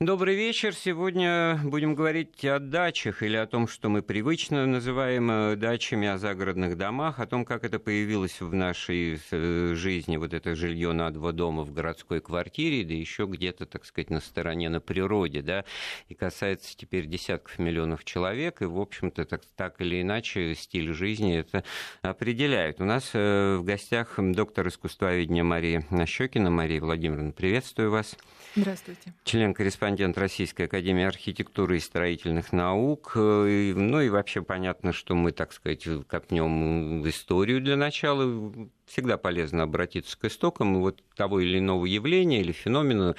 Добрый вечер. Сегодня будем говорить о дачах или о том, что мы привычно называем э, дачами, о загородных домах, о том, как это появилось в нашей э, жизни, вот это жилье на два дома в городской квартире, да еще где-то, так сказать, на стороне, на природе, да, и касается теперь десятков миллионов человек, и, в общем-то, так, так или иначе стиль жизни это определяет. У нас э, в гостях доктор искусствоведения Мария Нащекина. Мария Владимировна, приветствую вас. Здравствуйте. Член-корреспондент Российской Академии Архитектуры и Строительных Наук. Ну и вообще понятно, что мы, так сказать, копнем в историю для начала всегда полезно обратиться к истокам вот того или иного явления или феномена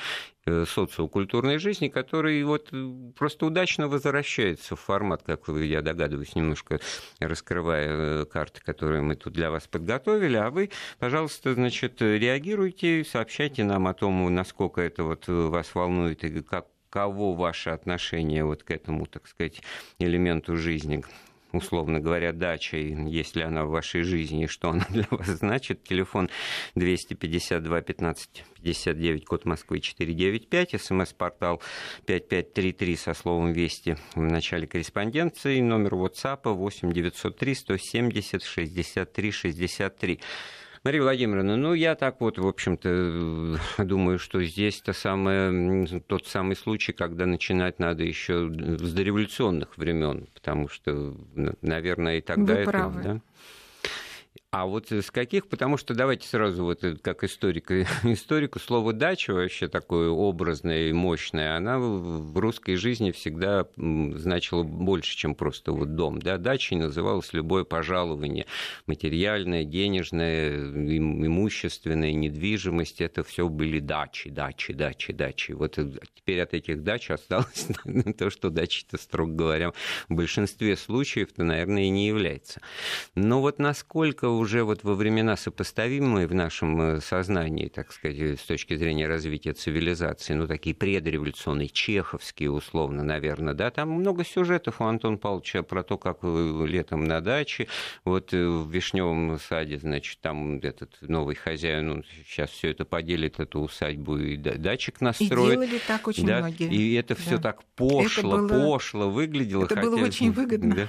э, социокультурной жизни, который вот э, просто удачно возвращается в формат, как вы, я догадываюсь, немножко раскрывая э, карты, которые мы тут для вас подготовили. А вы, пожалуйста, значит, реагируйте, сообщайте нам о том, насколько это вот вас волнует и как кого ваше отношение вот к этому, так сказать, элементу жизни, условно говоря, дачей, если она в вашей жизни, что она для вас значит. Телефон 252 15 59, код Москвы 495, смс-портал 5533 со словом «Вести» в начале корреспонденции, номер WhatsApp 8 903 170 63 63. Мария Владимировна, ну я так вот, в общем-то, думаю, что здесь то самое, тот самый случай, когда начинать надо еще с дореволюционных времен, потому что, наверное, и тогда Вы это... Правы. Да? А вот с каких? Потому что давайте сразу вот как историк, историку слово дача вообще такое образное и мощное, она в русской жизни всегда значила больше, чем просто вот дом. Да? Дачей называлось любое пожалование, материальное, денежное, имущественное, недвижимость, это все были дачи, дачи, дачи, дачи. Вот теперь от этих дач осталось то, что дачи-то, строго говоря, в большинстве случаев-то, наверное, и не является. Но вот насколько уже вот во времена сопоставимые в нашем э, сознании, так сказать, с точки зрения развития цивилизации, ну, такие предреволюционные, чеховские, условно, наверное, да, там много сюжетов у Антона Павловича про то, как летом на даче, вот э, в Вишневом саде, значит, там этот новый хозяин, ну, сейчас все это поделит, эту усадьбу и дачик настроит. И делали так очень да, многие. И это все да. так пошло, было... пошло выглядело. Это хотя... было очень выгодно. Да.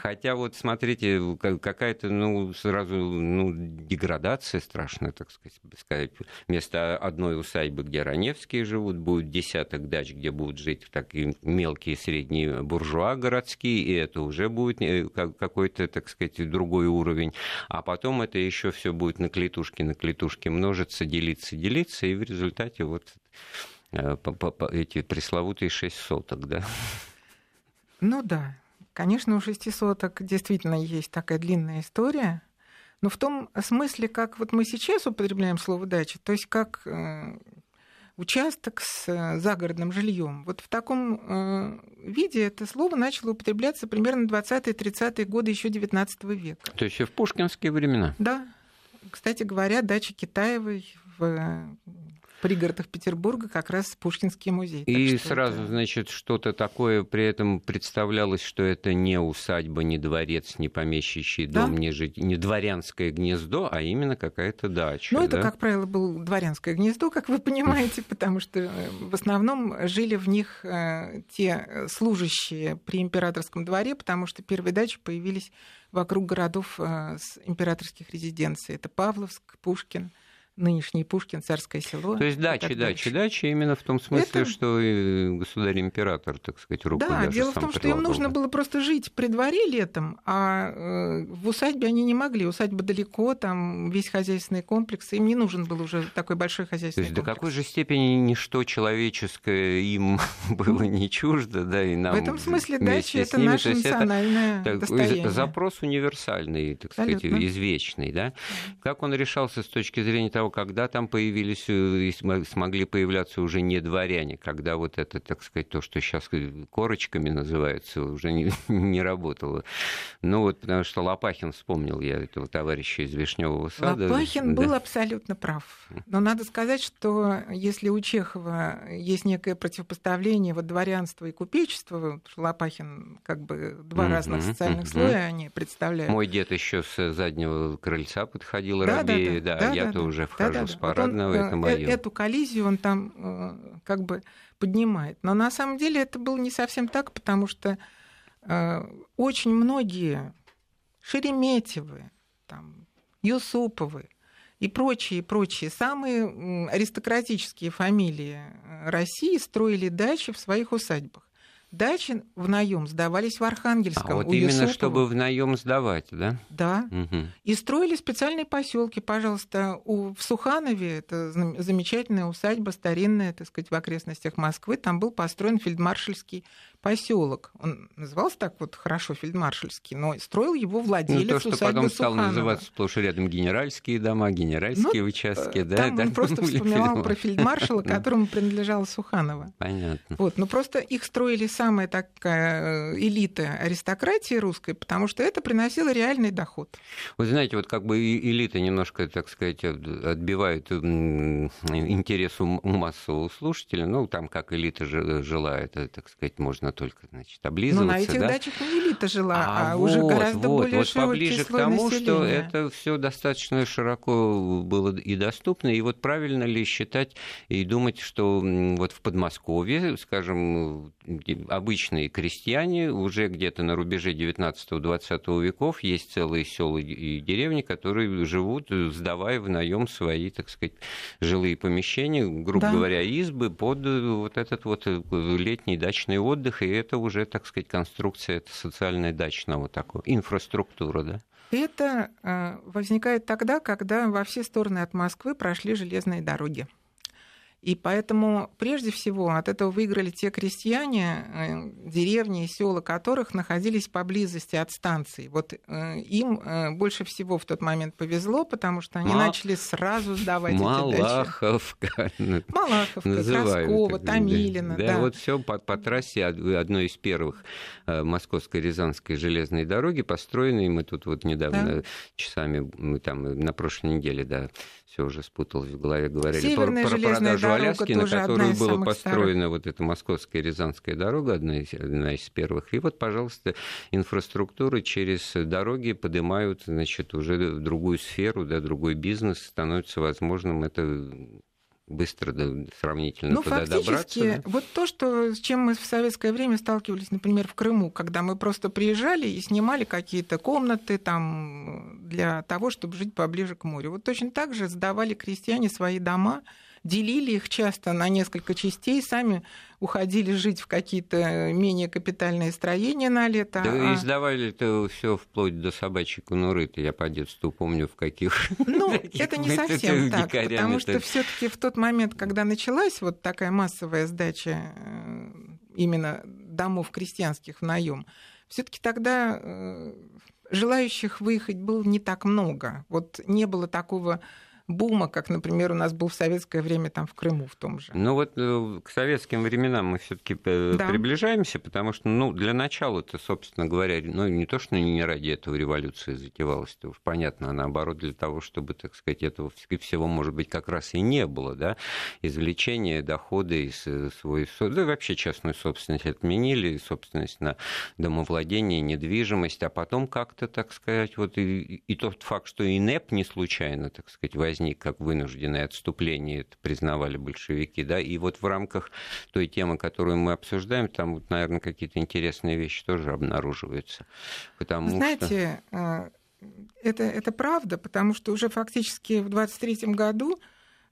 Хотя вот смотрите, какая-то, ну, сразу сразу ну, деградация страшная, так сказать. Вместо одной усадьбы, где Раневские живут, будет десяток дач, где будут жить такие мелкие средние буржуа городские, и это уже будет э, какой-то, так сказать, другой уровень. А потом это еще все будет на клетушке, на клетушке множиться, делиться, делиться, и в результате вот э, эти пресловутые шесть соток, да. Ну да, Конечно, у шести соток действительно есть такая длинная история но в том смысле, как вот мы сейчас употребляем слово дача, то есть как э, участок с э, загородным жильем. Вот в таком э, виде это слово начало употребляться примерно 20-30-е годы еще XIX века. То есть и в пушкинские времена? Да. Кстати говоря, дача Китаевой в пригородах Петербурга как раз Пушкинский музей. И сразу, это... значит, что-то такое при этом представлялось, что это не усадьба, не дворец, не помещичий дом, да? не, жить, не дворянское гнездо, а именно какая-то дача. Ну, да? это, как правило, было дворянское гнездо, как вы понимаете, потому что э, в основном жили в них э, те служащие при императорском дворе, потому что первые дачи появились вокруг городов э, с императорских резиденций. Это Павловск, Пушкин – нынешний Пушкин, Царское село. То есть дачи, дачи, дачи, именно в том смысле, Это... что государь-император, так сказать, руку Да, дело в том, что им нужно было просто жить при дворе летом, а э, в усадьбе они не могли. Усадьба далеко, там весь хозяйственный комплекс, им не нужен был уже такой большой хозяйственный То есть комплекс. до какой же степени ничто человеческое им было не чуждо, да, и нам В этом смысле дача – это наше национальное это, достояние. Запрос универсальный, так сказать, Абсолютно. извечный, да? Как он решался с точки зрения того, когда там появились э, смогли появляться уже не дворяне, когда вот это, так сказать, то, что сейчас корочками называется, уже не, не работало. Ну вот, потому что Лопахин вспомнил я этого товарища из Вишневого сада. Лопахин да. был абсолютно прав. Но надо сказать, что если у Чехова есть некое противопоставление вот дворянства и купечества, Лопахин как бы два mm-hmm, разных социальных mm-hmm. слоя они представляют. Мой дед еще с заднего крыльца подходил да, да, да, да, да я-то да, уже в хожу да, да, с парадного, вот он, это мое. Эту коллизию он там как бы поднимает. Но на самом деле это было не совсем так, потому что очень многие Шереметьевы, там, Юсуповы, и прочие, прочие, самые аристократические фамилии России строили дачи в своих усадьбах. Дачи в наем сдавались в Архангельском. А вот именно Юсупова. чтобы в наем сдавать, да? Да. Угу. И строили специальные поселки, пожалуйста, у, в Суханове, это замечательная усадьба старинная, так сказать, в окрестностях Москвы, там был построен фельдмаршальский поселок. Он назывался так вот хорошо фельдмаршальский, но строил его владелец ну, то, что усадьбы потом стал называться сплошь и рядом генеральские дома, генеральские ну, участки, да? Там да? он просто вспоминал про фельдмаршала, которому принадлежала Суханова. Понятно. Вот, но просто их строили самая такая э, элита аристократии русской, потому что это приносило реальный доход. Вы знаете, вот как бы элита немножко, так сказать, отбивает интерес у массового слушателя, ну, там как элита жила, это, так сказать, можно только значит, облизываться. Но на этих да? дачах не элита жила, а, а вот, уже гораздо вот, более вот поближе к тому, населения. что это все достаточно широко было и доступно. И вот правильно ли считать и думать, что вот в Подмосковье, скажем, обычные крестьяне уже где-то на рубеже 19-20 веков есть целые села и деревни, которые живут, сдавая в наем свои, так сказать, жилые помещения, грубо да. говоря, избы под вот этот вот летний дачный отдых, и это уже, так сказать, конструкция это социальная дачного такого, инфраструктура, да? Это э, возникает тогда, когда во все стороны от Москвы прошли железные дороги. И поэтому прежде всего от этого выиграли те крестьяне, э, деревни и села которых находились поблизости от станции. Вот э, им э, больше всего в тот момент повезло, потому что они Ма... начали сразу сдавать Малаховка. эти дачи. Малаховка, Краскова, Томилина. Да, да. вот все по, по трассе одной из первых московской Рязанской железной дороги, построенной, мы тут вот недавно да. часами, мы там на прошлой неделе, да, все уже спуталось в голове, говорили Северная про, про продажу Аляски, на которую была построена старых. вот эта московская Рязанская дорога, одна из, одна из первых. И вот, пожалуйста, инфраструктуры через дороги поднимают, значит, уже в другую сферу, да, другой бизнес, становится возможным это быстро да, сравнительно ну, туда фактически, добраться. Да? Вот то, что, с чем мы в советское время сталкивались, например, в Крыму, когда мы просто приезжали и снимали какие-то комнаты там для того, чтобы жить поближе к морю. Вот точно так же сдавали крестьяне свои дома, делили их часто на несколько частей, сами уходили жить в какие-то менее капитальные строения на лето. Да а... издавали это все вплоть до собачьей конуры. Я по детству помню, в каких... Ну, это не совсем так, потому что все таки в тот момент, когда началась вот такая массовая сдача э, именно домов крестьянских в наем, все-таки тогда э, желающих выехать было не так много. Вот не было такого бума, как, например, у нас был в советское время там в Крыму в том же. Ну вот э, к советским временам мы все-таки э, да. приближаемся, потому что, ну, для начала это, собственно говоря, ну, не то, что не ради этого революция затевалась, это уж понятно, а наоборот для того, чтобы, так сказать, этого всего, может быть, как раз и не было, да, извлечение дохода из э, свой, да вообще частную собственность отменили, собственность на домовладение, недвижимость, а потом как-то, так сказать, вот и, и тот факт, что ИНЭП не случайно, так сказать, возник возник как вынужденное отступление, это признавали большевики, да, и вот в рамках той темы, которую мы обсуждаем, там, вот, наверное, какие-то интересные вещи тоже обнаруживаются. Потому Знаете, что... А, это, это правда, потому что уже фактически в 23 году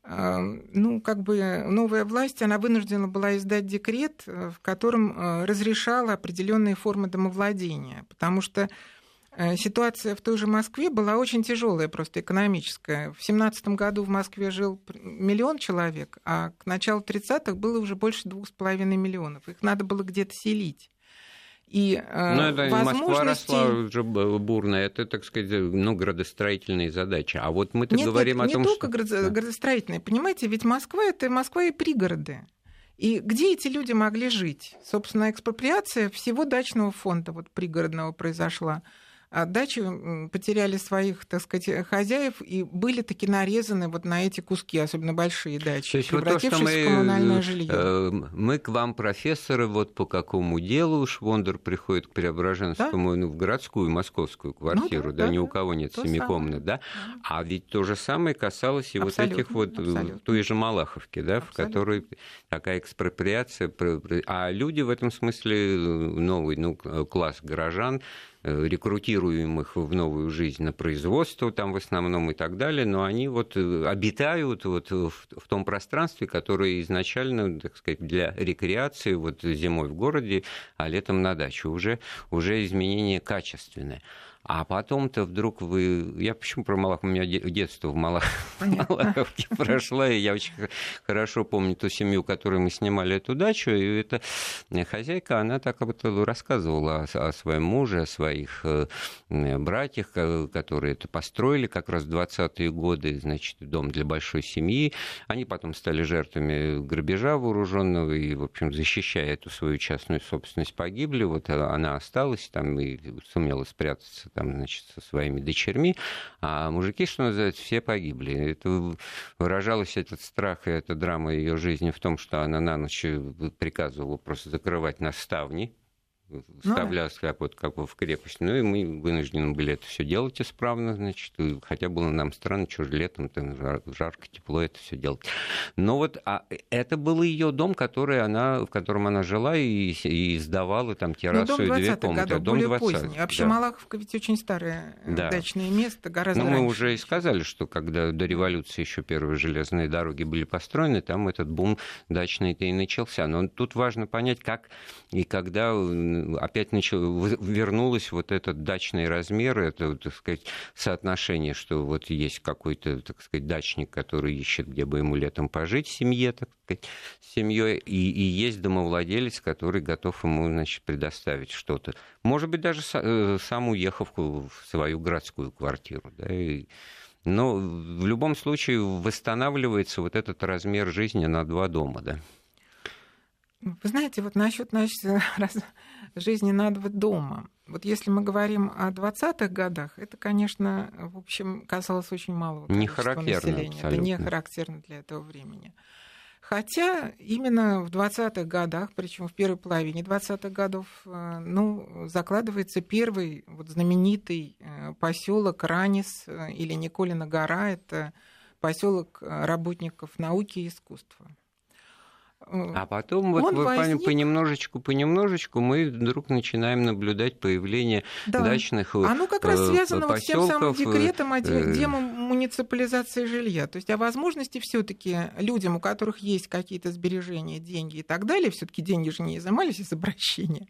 а, ну, как бы новая власть, она вынуждена была издать декрет, э, в котором э, разрешала определенные формы домовладения, потому что Э, ситуация в той же Москве была очень тяжелая, просто экономическая. В 2017 году в Москве жил миллион человек, а к началу 30-х было уже больше двух с половиной миллионов. Их надо было где-то селить. И э, Но это возможности... Москва росла уже бурно, это, так сказать, ну, градостроительные задачи. А вот мы-то нет, говорим нет, о том, не что... только градостроительные, понимаете, ведь Москва — это Москва и пригороды. И где эти люди могли жить? Собственно, экспроприация всего дачного фонда вот, пригородного произошла. Дачи потеряли своих, так сказать, хозяев и были таки нарезаны вот на эти куски, особенно большие дачи, то есть превратившись вот то, мы, в коммунальное жилье. Э, мы к вам, профессоры, вот по какому делу Швондер приходит к Преображенскому, да? ну, в городскую московскую квартиру, ну, да, да, да, ни у кого нет семи комнат, да? А ведь то же самое касалось и абсолютно, вот этих вот абсолютно. той же Малаховки, да, абсолютно. в которой такая экспроприация, а люди в этом смысле новый ну, класс горожан, Э, рекрутируемых в новую жизнь на производство там в основном и так далее, но они вот э, обитают вот в, в том пространстве, которое изначально, так сказать, для рекреации вот зимой в городе, а летом на даче. Уже, уже изменение качественное. А потом-то вдруг вы... Я почему про Малахов? У меня детство в Малах... Малаховке прошло, и я очень хорошо помню ту семью, которой мы снимали эту дачу, и эта хозяйка, она так вот рассказывала о, о своем муже, о своих э, братьях, которые это построили как раз в 20-е годы, значит, дом для большой семьи. Они потом стали жертвами грабежа вооруженного и, в общем, защищая эту свою частную собственность, погибли. Вот она осталась там и сумела спрятаться там, значит, со своими дочерьми, а мужики, что называется, все погибли. Это выражалось этот страх и эта драма ее жизни в том, что она на ночь приказывала просто закрывать на ставни, вставлялся ну, вот как бы в крепость. Ну и мы вынуждены были это все делать исправно, значит, хотя было нам странно, что же летом там жарко, тепло это все делать. Но вот а, это был ее дом, который она, в котором она жила и, и сдавала там террасу ну, и две комнаты. Годов, дом более 20 поздний. Вообще да. Малаховка ведь очень старое э, да. дачное место, гораздо раньше. мы уже и сказали, что когда до революции еще первые железные дороги были построены, там этот бум дачный-то и начался. Но тут важно понять, как и когда опять начал, вернулось вот этот дачный размер, это, так сказать, соотношение, что вот есть какой-то, так сказать, дачник, который ищет, где бы ему летом пожить в семье, так сказать, семьей, и, и есть домовладелец, который готов ему, значит, предоставить что-то. Может быть, даже э, сам уехав в свою городскую квартиру, да, и, но в любом случае восстанавливается вот этот размер жизни на два дома, да. Вы знаете, вот насчет значит, раз, жизни на два дома. Вот если мы говорим о 20-х годах, это, конечно, в общем, казалось очень мало не характерно, населения. Абсолютно. Это не характерно для этого времени. Хотя именно в 20-х годах, причем в первой половине 20-х годов, э, ну, закладывается первый вот знаменитый э, поселок Ранис э, или Николина гора. Это поселок работников науки и искусства. А потом вот вы возник... понемножечку, понемножечку мы вдруг начинаем наблюдать появление да. дачных Оно как раз связано вот с тем самым декретом о демуниципализации жилья. То есть о возможности все таки людям, у которых есть какие-то сбережения, деньги и так далее, все таки деньги же не изымались из обращения,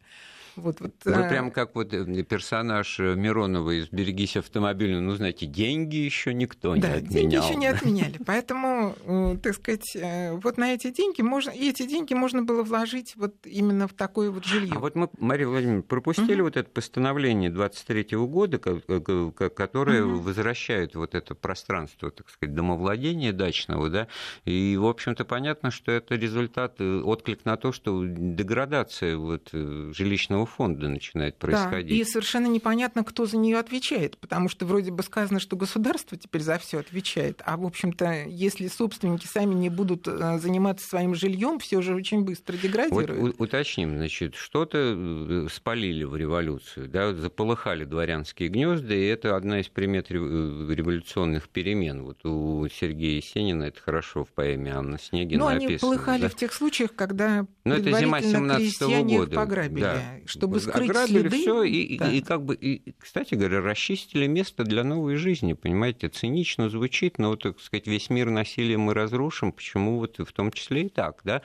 вот, вот, Вы а... прям как вот э, персонаж э, Миронова из «Берегись автомобиля», ну, знаете, деньги еще никто да, не отменял. деньги еще не отменяли. Поэтому, так сказать, вот на эти деньги можно, и эти деньги можно было вложить вот именно в такое вот жилье. А вот мы, Мария Владимировна, пропустили угу. вот это постановление 23 года, которое угу. возвращает вот это пространство, так сказать, домовладения дачного, да, и, в общем-то, понятно, что это результат, э, отклик на то, что деградация вот жилищного пенсионного фонда начинает происходить. Да, и совершенно непонятно, кто за нее отвечает, потому что вроде бы сказано, что государство теперь за все отвечает, а в общем-то, если собственники сами не будут э, заниматься своим жильем, все же очень быстро деградирует. Вот уточним, значит, что-то э, спалили в революцию, да, заполыхали дворянские гнезда, и это одна из примет э, революционных перемен. Вот у Сергея Есенина это хорошо в поэме Анна Снегина Но они полыхали да? в тех случаях, когда Но это зима 17 -го года. пограбили. Да чтобы скрыть Ограбили следы. Все, и, да. и, и как бы, и, кстати говоря, расчистили место для новой жизни, понимаете, цинично звучит, но, так сказать, весь мир насилия мы разрушим, почему вот в том числе и так, да?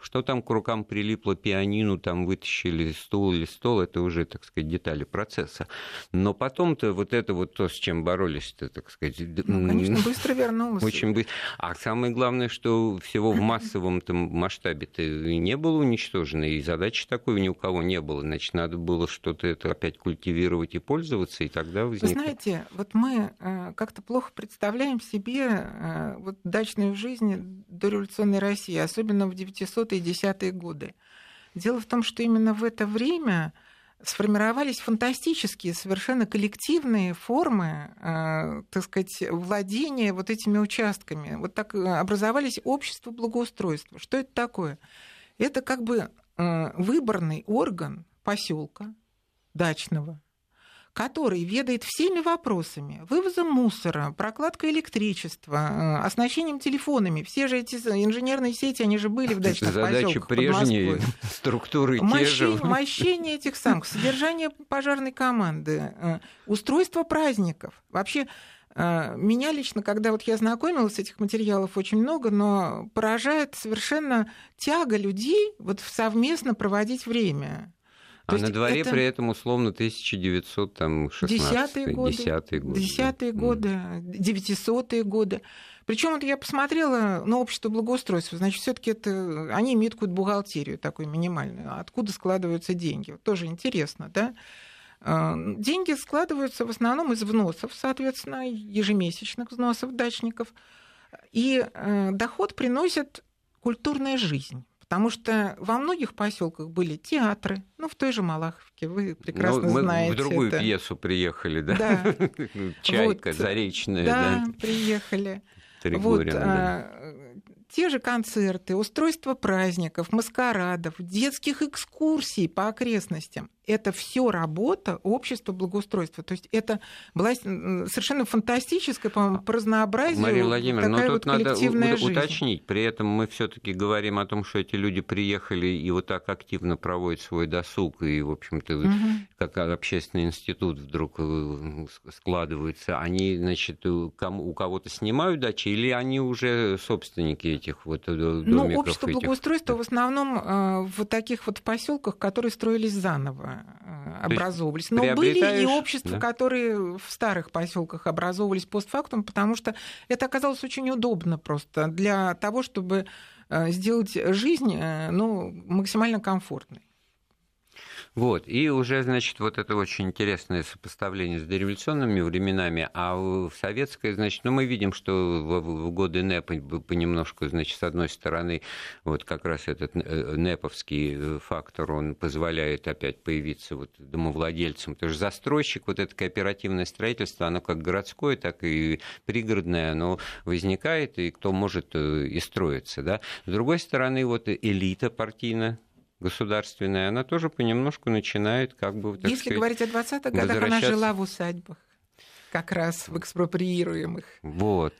Что там к рукам прилипло пианину, там вытащили стул или стол, это уже, так сказать, детали процесса. Но потом-то вот это вот то, с чем боролись-то, так сказать... Ну, конечно, быстро вернулось. Очень быстро. А самое главное, что всего в массовом масштабе-то не было уничтожено, и задачи такой ни у кого не было значит, надо было что-то это опять культивировать и пользоваться, и тогда возникнет... Вы знаете, вот мы э, как-то плохо представляем себе э, вот дачную жизнь дореволюционной России, особенно в 900-е и 10-е годы. Дело в том, что именно в это время сформировались фантастические, совершенно коллективные формы, э, так сказать, владения вот этими участками. Вот так э, образовались общества благоустройства. Что это такое? Это как бы э, выборный орган поселка дачного, который ведает всеми вопросами, вывозом мусора, прокладкой электричества, э, оснащением телефонами. Все же эти инженерные сети, они же были в дачных Задачи прежние, структуры те же. Мощение этих самых, содержание пожарной команды, э, устройство праздников. Вообще, э, меня лично, когда вот я знакомилась с этих материалов очень много, но поражает совершенно тяга людей вот совместно проводить время. То а на дворе это... при этом условно 1916 годы, 10-е годы, 10 годы, 900-е годы. Причем вот я посмотрела на общество благоустройства, значит, все-таки это они имеют какую-то бухгалтерию такую минимальную. Откуда складываются деньги? Вот тоже интересно, да? А, деньги складываются в основном из взносов, соответственно, ежемесячных взносов дачников. И э, доход приносит культурная жизнь. Потому что во многих поселках были театры, ну, в той же Малаховке, вы прекрасно ну, мы знаете. в другую это. пьесу приехали, да? Да. Чайка, вот, Заречная, да? Да, приехали. Тригорина, вот, да. А, те же концерты, устройство праздников, маскарадов, детских экскурсий по окрестностям это все работа общества благоустройства. То есть это была совершенно фантастическая, по-моему, по разнообразию Мария Владимировна, но ну, тут вот надо жизнь. уточнить. При этом мы все-таки говорим о том, что эти люди приехали и вот так активно проводят свой досуг, и, в общем-то, угу. как общественный институт вдруг э, складывается. Они, значит, у кого-то снимают дачи, или они уже собственники этих вот э, ну, домиков? Ну, общество этих... благоустройства в основном э, в таких вот поселках, которые строились заново. Э, образовывались. Но были и общества, да? которые в старых поселках образовывались постфактум, потому что это оказалось очень удобно просто для того, чтобы э, сделать жизнь э, ну, максимально комфортной. Вот, и уже, значит, вот это очень интересное сопоставление с дореволюционными временами, а в советской, значит, ну, мы видим, что в, годы НЭПа понемножку, значит, с одной стороны, вот как раз этот э, НЭПовский э, фактор, он позволяет опять появиться вот домовладельцам, потому что застройщик, вот это кооперативное строительство, оно как городское, так и пригородное, оно возникает, и кто может э, и строиться, да. С другой стороны, вот элита партийная, государственная, она тоже понемножку начинает как бы... Так Если сказать, говорить о 20-х годах, она жила в усадьбах как раз в экспроприируемых. Вот.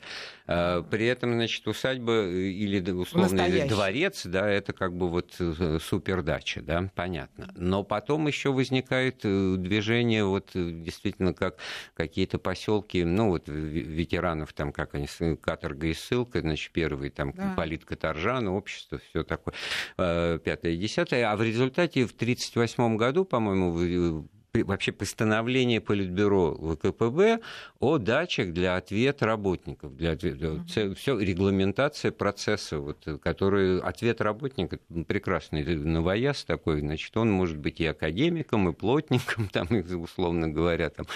А, при этом, значит, усадьба э, или условно или дворец, да, это как бы вот э, супердача, да, понятно. Но потом еще возникает э, движение, вот действительно, как какие-то поселки, ну вот ветеранов там, как они, каторга и ссылка, значит, первый там да. политкоторжан, общество, все такое, пятое, десятое. А в результате в 1938 году, по-моему, вообще постановление Политбюро ВКПБ о дачах для ответа работников, для ответа, mm-hmm. все регламентация процесса, вот, который ответ работника прекрасный новояз такой, значит, он может быть и академиком, и плотником, там, условно говоря, там,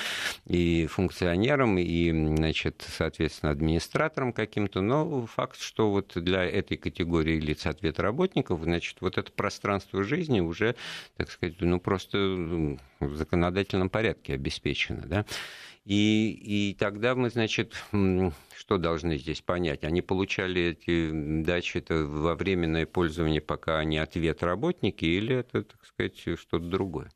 и функционером, и, значит, соответственно, администратором каким-то, но факт, что вот для этой категории лиц ответ работников, значит, вот это пространство жизни уже, так сказать, ну, просто в законодательном порядке обеспечено. Да? И, и тогда мы, значит, что должны здесь понять? Они получали эти дачи это во временное пользование, пока они ответ работники, или это, так сказать, что-то другое?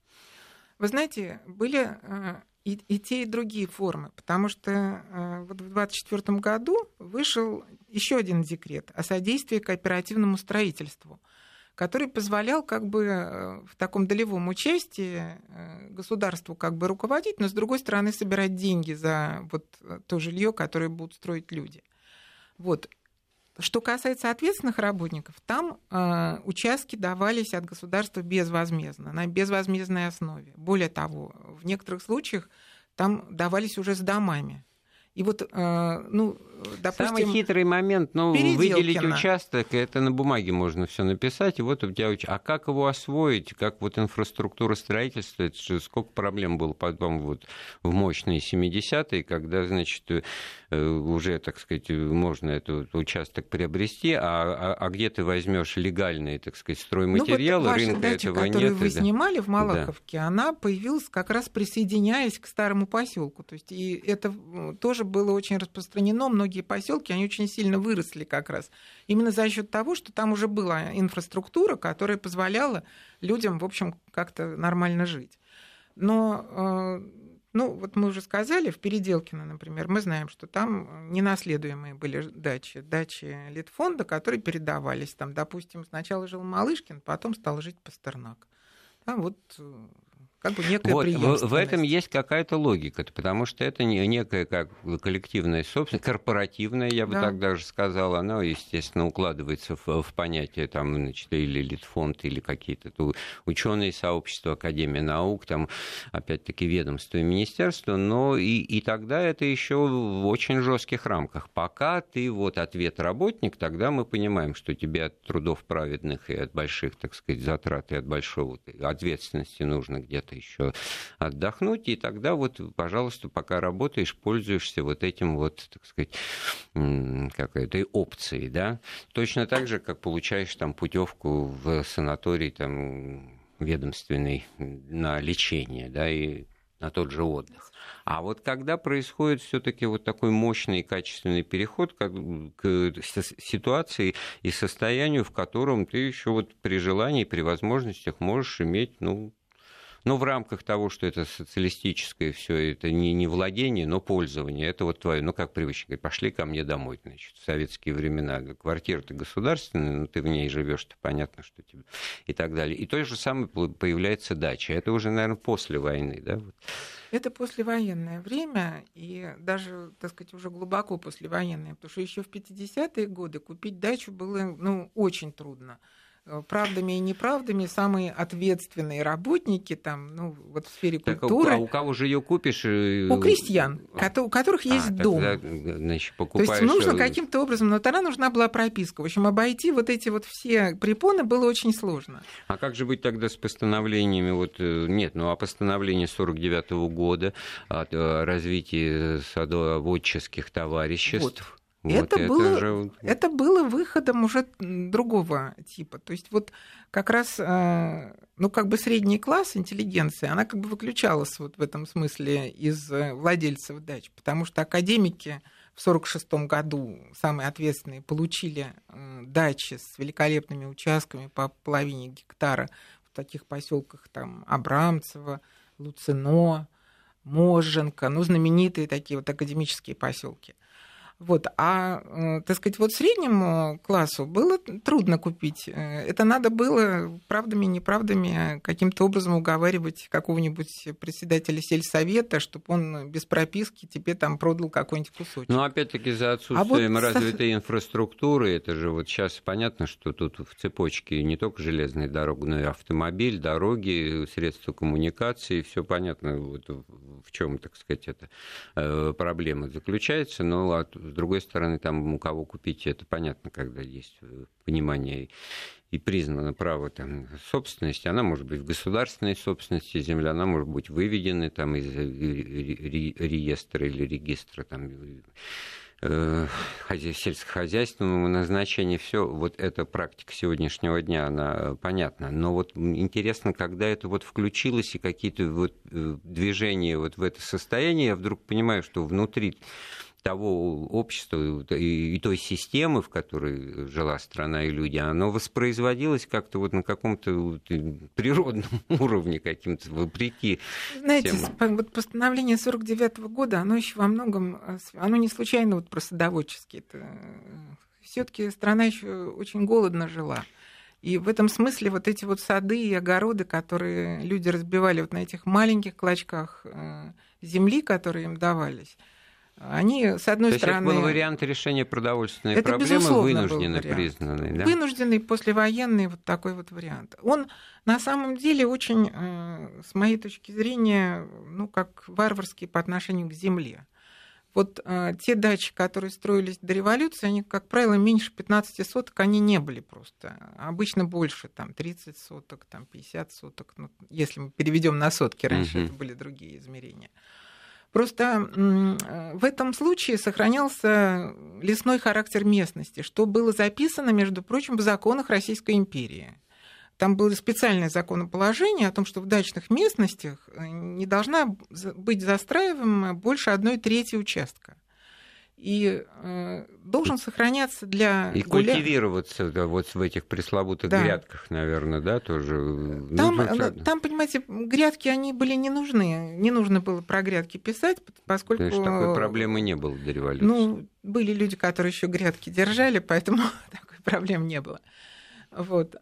Вы знаете, были э, и, и те, и другие формы, потому что э, вот в 2024 году вышел еще один декрет о содействии кооперативному строительству – который позволял как бы э, в таком долевом участии э, государству как бы руководить, но с другой стороны собирать деньги за вот э, то жилье, которое будут строить люди. Вот. Что касается ответственных работников, там э, участки давались от государства безвозмездно, на безвозмездной основе. Более того, в некоторых случаях там давались уже с домами. И вот, э, ну, допустим... Самый хитрый момент, ну, выделить участок, это на бумаге можно все написать, и вот у тебя... А как его освоить, как вот инфраструктура строительства, это же сколько проблем было потом вот в мощные 70-е, когда, значит, э, уже, так сказать, можно этот участок приобрести, а, а, а где ты возьмешь легальные, так сказать, стройматериалы, ну, вот рынка дача, этого которую нет. вы да. снимали в Малаховке, да. она появилась как раз присоединяясь к старому поселку. То есть и это тоже было очень распространено. Многие поселки, они очень сильно выросли как раз. Именно за счет того, что там уже была инфраструктура, которая позволяла людям, в общем, как-то нормально жить. Но э, ну, вот мы уже сказали, в Переделкино, например, мы знаем, что там ненаследуемые были дачи, дачи Литфонда, которые передавались. Там, допустим, сначала жил Малышкин, потом стал жить Пастернак. Там вот э, как бы некая вот, в, в этом есть какая-то логика, потому что это не, некая как коллективная собственность, корпоративная, я бы да. так даже сказал, она, естественно, укладывается в, в понятие там, значит, или Литфонд, или какие-то ученые сообщества, Академия наук, там, опять-таки, ведомство и министерство, но и, и тогда это еще в очень жестких рамках. Пока ты вот ответ работник, тогда мы понимаем, что тебе от трудов праведных и от больших, так сказать, затрат и от большого ответственности нужно где-то еще отдохнуть, и тогда вот, пожалуйста, пока работаешь, пользуешься вот этим вот, так сказать, как этой опцией, да, точно так же, как получаешь там путевку в санаторий там ведомственный на лечение, да, и на тот же отдых. А вот когда происходит все-таки вот такой мощный и качественный переход как, к ситуации и состоянию, в котором ты еще вот при желании, при возможностях можешь иметь, ну, но в рамках того, что это социалистическое все, это не, не владение, но пользование. Это вот твое, ну как говорить, пошли ко мне домой, значит, в советские времена. Квартира-то государственная, но ты в ней живешь, то понятно, что тебе... И так далее. И то же самое появляется дача. Это уже, наверное, после войны, да? Вот. Это послевоенное время, и даже, так сказать, уже глубоко послевоенное, потому что еще в 50-е годы купить дачу было ну, очень трудно. Э, правдами и неправдами самые ответственные работники там, ну, вот в сфере так, культуры. А у кого же ее купишь? У крестьян, у которых есть а, дом. Тогда, значит, То есть нужно каким-то образом, но тогда нужна была прописка. В общем, обойти вот эти вот все препоны было очень сложно. А как же быть тогда с постановлениями? Вот, э, нет, ну а постановление 49 -го года о развитии садоводческих товариществ? Вот вот это, это, было, же... это было выходом уже другого типа. То есть вот как раз, э, ну как бы средний класс интеллигенции, она как бы выключалась вот в этом смысле из э, владельцев дач, потому что академики в 1946 году, самые ответственные, получили дачи с великолепными участками по половине гектара в таких поселках там Абрамцево, Луцино, Моженко, ну, знаменитые такие вот академические поселки. Вот. А, э, так сказать, вот среднему классу было трудно купить. Э, это надо было правдами, неправдами каким-то образом уговаривать какого-нибудь председателя сельсовета, чтобы он без прописки тебе там продал какой-нибудь кусочек. Ну, опять-таки, за отсутствием а вот... развитой инфраструктуры, это же вот сейчас понятно, что тут в цепочке не только железная дорога, но и автомобиль, дороги, средства коммуникации, все понятно, вот в чем, так сказать, эта э, проблема заключается, но с другой стороны, там у кого купить, это понятно, когда есть э, понимание и признано право там, собственности, она может быть в государственной собственности, земля, она может быть выведена там, из э, реестра или регистра там, э, сельскохозяйственного назначения, все вот эта практика сегодняшнего дня, она понятна. Но вот интересно, когда это вот включилось и какие-то вот движения вот в это состояние, я вдруг понимаю, что внутри того общества и, той системы, в которой жила страна и люди, оно воспроизводилось как-то вот на каком-то природном уровне каким-то, вопреки Знаете, всем... вот постановление 49 -го года, оно еще во многом, э, оно не случайно вот про садоводческий. Это... Э, все-таки страна еще очень голодно жила. И в этом смысле вот эти вот сады и огороды, которые люди разбивали вот на этих маленьких клочках э, земли, которые им давались, они, с одной То стороны... это был вариант решения продовольственной это, проблемы, вынужденно признанный. Да? Вынужденный послевоенный вот такой вот вариант. Он на самом деле очень, э, с моей точки зрения, ну, как варварский по отношению к земле. Вот э, те дачи, которые строились до революции, они, как правило, меньше 15 соток, они не были просто. Обычно больше, там 30 соток, там 50 соток, ну, если мы переведем на сотки, раньше mm-hmm. это были другие измерения. Просто э, в этом случае сохранялся лесной характер местности, что было записано, между прочим, в законах Российской империи. Там было специальное законоположение о том, что в дачных местностях э, не должна быть застраиваема больше одной трети участка. И э, должен сохраняться для И гуля... культивироваться да, вот в этих пресловутых да. грядках, наверное, да, тоже. Ну, там, ну, там, понимаете, грядки, они были не нужны. Не нужно было про грядки писать, поскольку... Есть такой проблемы не было до революции. Ну, были люди, которые еще грядки держали, поэтому такой проблем не было. Вот.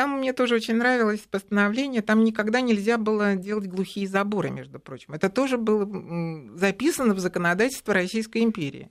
Там мне тоже очень нравилось постановление, там никогда нельзя было делать глухие заборы, между прочим. Это тоже было записано в законодательство Российской империи.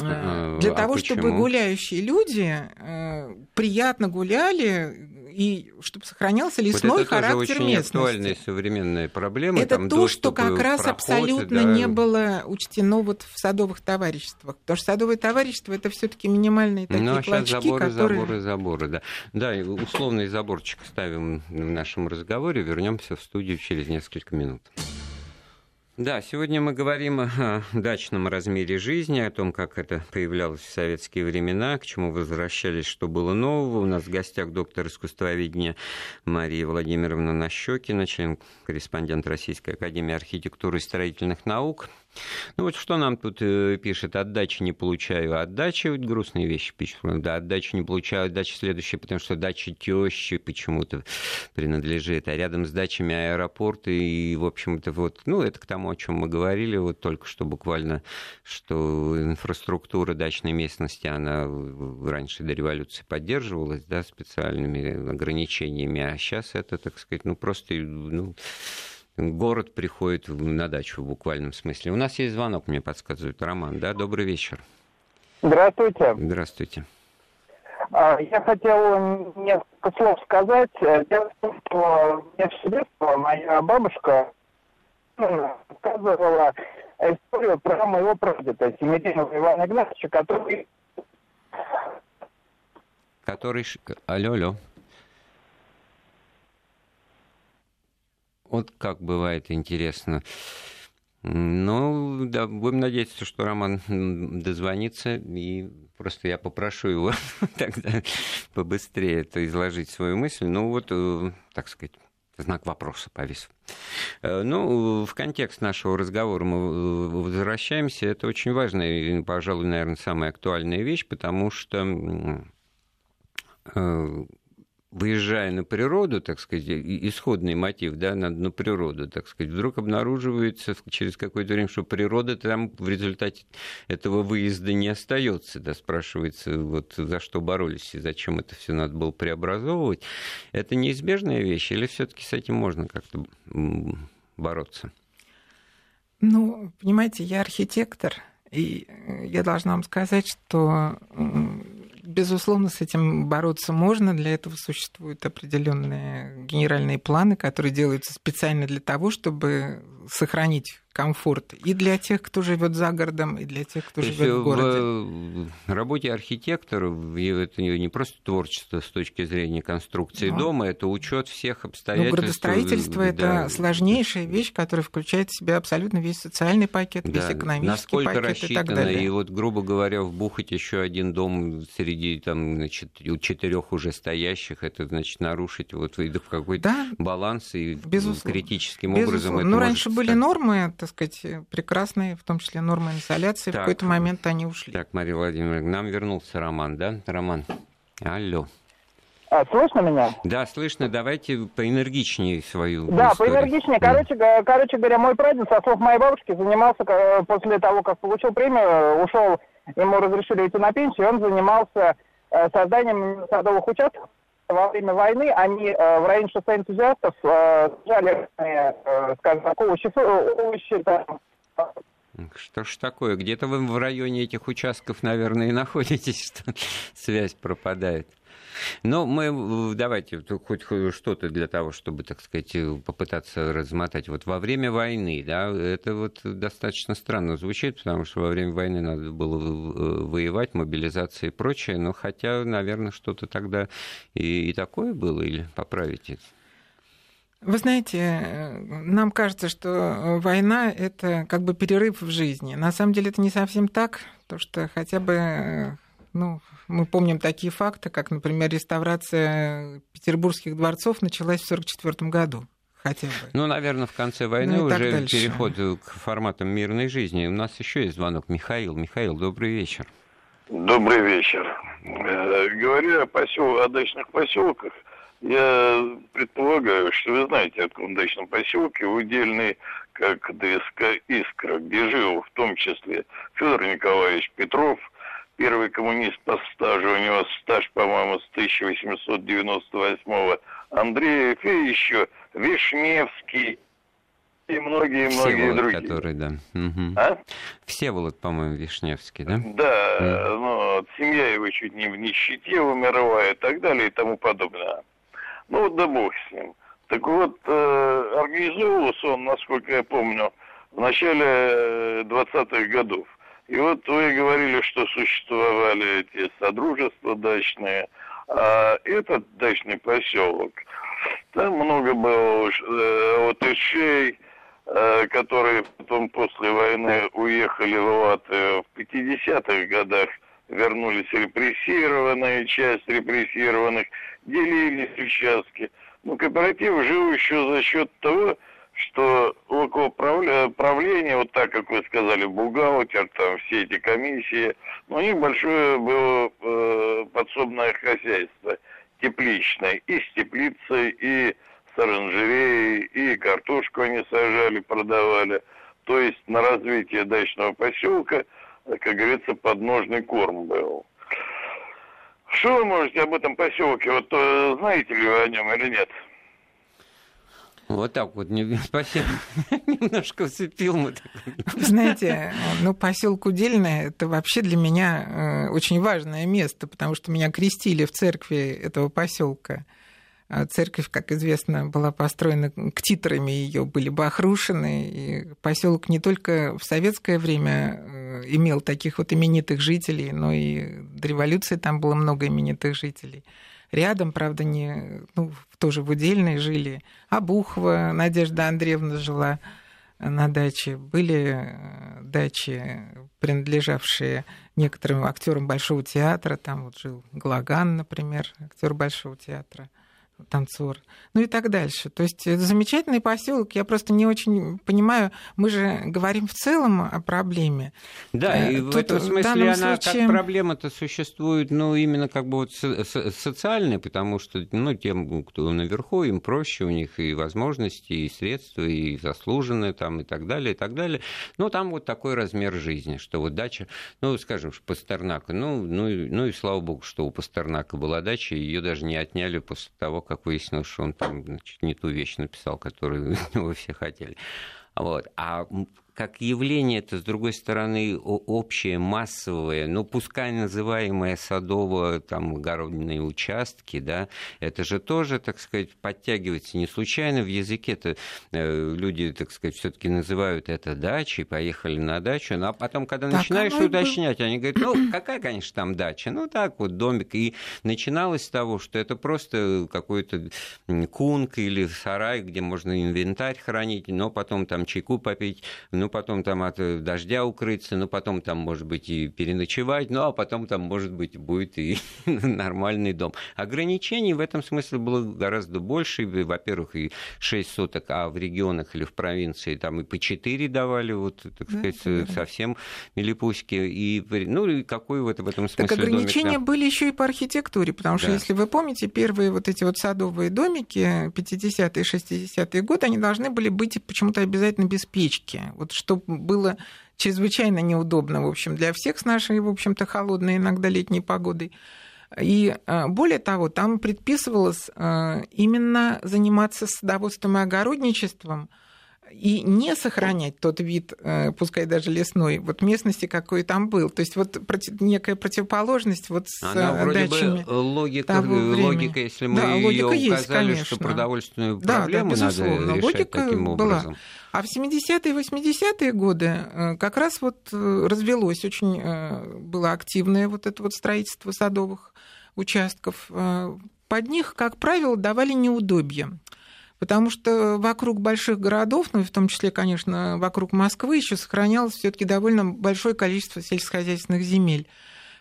Э, для а того, почему? чтобы гуляющие люди э, приятно гуляли и чтобы сохранялся лесной вот это характер тоже очень местности. актуальная современная проблема. Это Там то, что как раз проходы, абсолютно да. не было учтено вот в садовых товариществах. Потому что садовые товарищества это все-таки минимальные такие ну, а клочки, заборы, которые... заборы, заборы, да. Да, условный заборчик ставим в нашем разговоре. Вернемся в студию через несколько минут. Да, сегодня мы говорим о дачном размере жизни, о том, как это появлялось в советские времена, к чему возвращались, что было нового. У нас в гостях доктор искусствоведения Мария Владимировна Нащекина, член-корреспондент Российской Академии архитектуры и строительных наук. Ну вот что нам тут э, пишет, отдачи не получаю, отдачи, вот грустные вещи пишут, да, отдачи не получаю, отдача следующая, потому что дача тещи почему-то принадлежит, а рядом с дачами аэропорты, и, в общем-то, вот, ну, это к тому, о чем мы говорили, вот только что буквально, что инфраструктура дачной местности, она раньше до революции поддерживалась, да, специальными ограничениями, а сейчас это, так сказать, ну, просто, ну, город приходит на дачу в буквальном смысле. У нас есть звонок, мне подсказывает Роман, да? Добрый вечер. Здравствуйте. Здравствуйте. А, я хотел несколько слов сказать. Дело в том, что мне все детство моя бабушка рассказывала историю про моего прадеда, Семиринова Ивана Игнатьевича, который... Который... Алло, алло. Вот как бывает интересно. Ну, да, будем надеяться, что Роман дозвонится, и просто я попрошу его тогда побыстрее это изложить свою мысль. Ну, вот, э, так сказать, знак вопроса повис. Э, ну, в контекст нашего разговора мы э, возвращаемся. Это очень важная и, пожалуй, наверное, самая актуальная вещь, потому что выезжая на природу, так сказать, исходный мотив, да, на, на природу, так сказать, вдруг обнаруживается через какое-то время, что природа там в результате этого выезда не остается, да, спрашивается, вот за что боролись и зачем это все надо было преобразовывать. Это неизбежная вещь или все-таки с этим можно как-то бороться? Ну, понимаете, я архитектор, и я должна вам сказать, что Безусловно, с этим бороться можно. Для этого существуют определенные генеральные планы, которые делаются специально для того, чтобы сохранить комфорт и для тех, кто живет за городом, и для тех, кто То живет в городе. В работе архитектора это не просто творчество с точки зрения конструкции Но... дома, это учет всех ну, обстоятельств. Ну, градостроительство да. это сложнейшая вещь, которая включает в себя абсолютно весь социальный пакет, да. весь экономический Насколько пакет рассчитано, и так далее. И вот, грубо говоря, вбухать еще один дом среди там, значит, четырех уже стоящих, это значит нарушить вот в какой-то да. баланс и Безусловно. критическим Безусловно. образом. Это ну, раньше были нормы, так сказать, прекрасные, в том числе нормы инсоляции. Так, в какой-то момент они ушли. Так, Мария Владимировна, нам вернулся Роман, да? Роман, алло. А, слышно меня? Да, слышно. Давайте поэнергичнее свою Да, историю. поэнергичнее. Короче, mm. короче говоря, мой прадед, со слов моей бабушки, занимался после того, как получил премию, ушел, ему разрешили идти на пенсию, он занимался э, созданием садовых участков во время войны они э, в районе шоссе энтузиастов э, сажали, э, скажем так, овощи, овощи там, что ж такое? Где-то вы в районе этих участков, наверное, и находитесь, что связь пропадает. Но мы давайте хоть что-то для того, чтобы, так сказать, попытаться размотать. Вот во время войны, да, это вот достаточно странно звучит, потому что во время войны надо было воевать, мобилизация и прочее, но хотя, наверное, что-то тогда и, и такое было, или поправите вы знаете, нам кажется, что война — это как бы перерыв в жизни. На самом деле это не совсем так, потому что хотя бы ну, мы помним такие факты, как, например, реставрация петербургских дворцов началась в 1944 году. Хотя бы. Ну, наверное, в конце войны ну, уже переход к форматам мирной жизни. У нас еще есть звонок. Михаил. Михаил, добрый вечер. Добрый вечер. Э, говоря о, посел... о дачных поселках, я предполагаю, что вы знаете о каком дачном поселке, удельный как ДСК «Искра», где жил в том числе Федор Николаевич Петров – первый коммунист по стажу, у него стаж, по-моему, с 1898 Андреев и еще Вишневский и многие-многие другие. который, да. Угу. А? Всеволод, по-моему, Вишневский, да? Да, mm. ну, семья его чуть не в нищете умерла и так далее и тому подобное. Ну вот да бог с ним. Так вот, э, организовывался он, насколько я помню, в начале 20-х э, годов. И вот вы говорили, что существовали эти содружества дачные, а этот дачный поселок, там много было э, латышей, э, которые потом после войны уехали в Латвию в 50-х годах, вернулись репрессированные, часть репрессированных, делились участки. Ну, кооператив жил еще за счет того, что около правления, вот так, как вы сказали, бухгалтер, там все эти комиссии, ну, у них большое было э, подсобное хозяйство, тепличное, и с теплицей, и с оранжереей, и картошку они сажали, продавали. То есть на развитие дачного поселка, как говорится, подножный корм был. Что вы можете об этом поселке? Вот э, знаете ли вы о нем или нет? Вот так вот, не, спасибо. Немножко усыпил мы. Вы знаете, ну, поселок Удельное – это вообще для меня э, очень важное место, потому что меня крестили в церкви этого поселка. А церковь, как известно, была построена ктитрами, ее были бахрушины. И поселок не только в советское время имел таких вот именитых жителей, но и до революции там было много именитых жителей рядом, правда, не, ну, тоже в Удельной жили. Абухова Надежда Андреевна жила на даче. Были э, дачи, принадлежавшие некоторым актерам Большого театра. Там вот жил Глаган, например, актер Большого театра танцор, ну и так дальше. То есть это замечательный поселок. Я просто не очень понимаю, мы же говорим в целом о проблеме. Да, э, и Тут в этом смысле в она случае... как проблема-то существует, ну, именно как бы вот социальная, потому что, ну, тем, кто наверху, им проще, у них и возможности, и средства, и заслуженные там, и так далее, и так далее. Но там вот такой размер жизни, что вот дача, ну, скажем, Пастернака, ну, ну, ну и слава богу, что у Пастернака была дача, ее даже не отняли после того, как выяснилось, что он там значит, не ту вещь написал, которую вы все хотели. Вот. А как явление это, с другой стороны, общее, массовое, ну, пускай называемые садово там огородные участки, да, это же тоже, так сказать, подтягивается. Не случайно в языке-то э, люди, так сказать, все таки называют это дачей, поехали на дачу, ну, а потом, когда так начинаешь уточнять, они говорят, ну, какая, конечно, там дача, ну, так вот, домик, и начиналось с того, что это просто какой-то кунг или сарай, где можно инвентарь хранить, но потом там чайку попить, ну, ну, потом там от э, дождя укрыться, ну, потом там, может быть, и переночевать, ну, а потом там, может быть, будет и нормальный дом. Ограничений в этом смысле было гораздо больше. Во-первых, и 6 суток, а в регионах или в провинции там и по 4 давали, вот, так сказать, да, совсем милипуськи. И, ну, и какой вот в этом смысле Так ограничения домик, да? были еще и по архитектуре, потому что, да. если вы помните, первые вот эти вот садовые домики 50-е, 60-е годы, они должны были быть почему-то обязательно без печки. Вот что было чрезвычайно неудобно, в общем, для всех с нашей, в общем-то, холодной иногда летней погодой. И э, более того, там предписывалось э, именно заниматься садоводством и огородничеством и не сохранять тот вид, э, пускай даже лесной, вот местности, какой там был. То есть вот некая противоположность вот с Она вроде дачами бы логика, логика, если мы да, ее указали, есть, что конечно. продовольственную Да, да, проблему надо безусловно, решать логика таким была. образом. А в 70-е и 80-е годы э, как раз вот э, развелось очень э, было активное вот это вот строительство садовых участков. Э, Под них, как правило, давали неудобья. Потому что вокруг больших городов, ну и в том числе, конечно, вокруг Москвы, еще сохранялось все-таки довольно большое количество сельскохозяйственных земель.